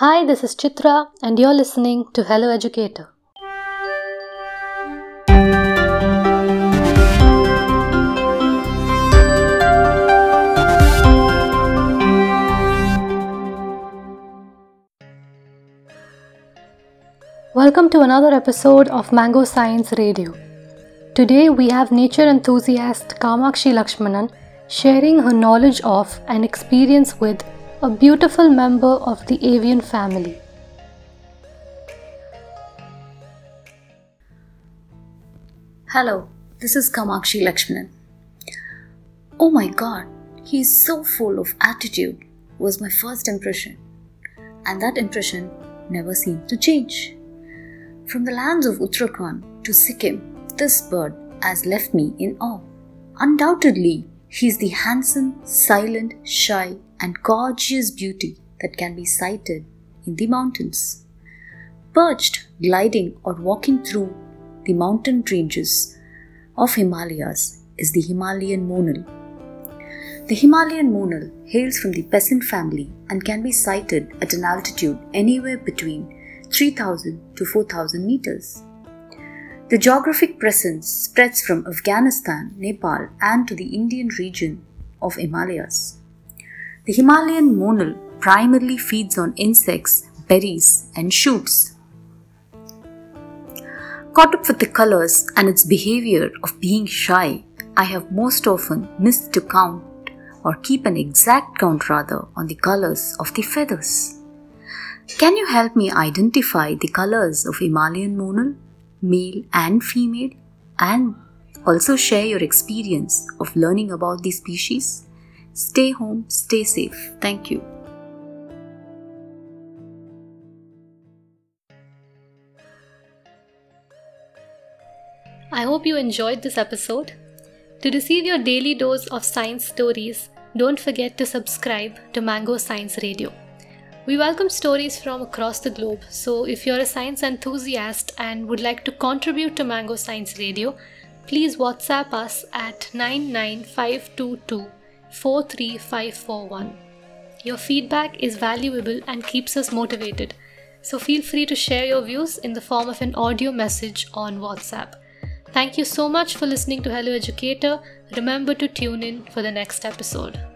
Hi, this is Chitra, and you're listening to Hello Educator. Welcome to another episode of Mango Science Radio. Today we have nature enthusiast Kamakshi Lakshmanan sharing her knowledge of and experience with a beautiful member of the avian family. Hello, this is Kamakshi Lakshmanan. Oh my god, he is so full of attitude, was my first impression. And that impression never seemed to change. From the lands of Uttarakhand to Sikkim, this bird has left me in awe. Undoubtedly, he is the handsome, silent, shy, and gorgeous beauty that can be sighted in the mountains. Perched, gliding, or walking through the mountain ranges of Himalayas is the Himalayan monal. The Himalayan monal hails from the peasant family and can be sighted at an altitude anywhere between 3000 to 4000 meters. The geographic presence spreads from Afghanistan, Nepal, and to the Indian region of Himalayas. The Himalayan monal primarily feeds on insects, berries, and shoots. Caught up with the colors and its behavior of being shy, I have most often missed to count or keep an exact count rather on the colors of the feathers. Can you help me identify the colors of Himalayan monal? Male and female, and also share your experience of learning about these species. Stay home, stay safe. Thank you. I hope you enjoyed this episode. To receive your daily dose of science stories, don't forget to subscribe to Mango Science Radio. We welcome stories from across the globe, so if you're a science enthusiast and would like to contribute to Mango Science Radio, please WhatsApp us at 99522 43541. Your feedback is valuable and keeps us motivated, so feel free to share your views in the form of an audio message on WhatsApp. Thank you so much for listening to Hello Educator. Remember to tune in for the next episode.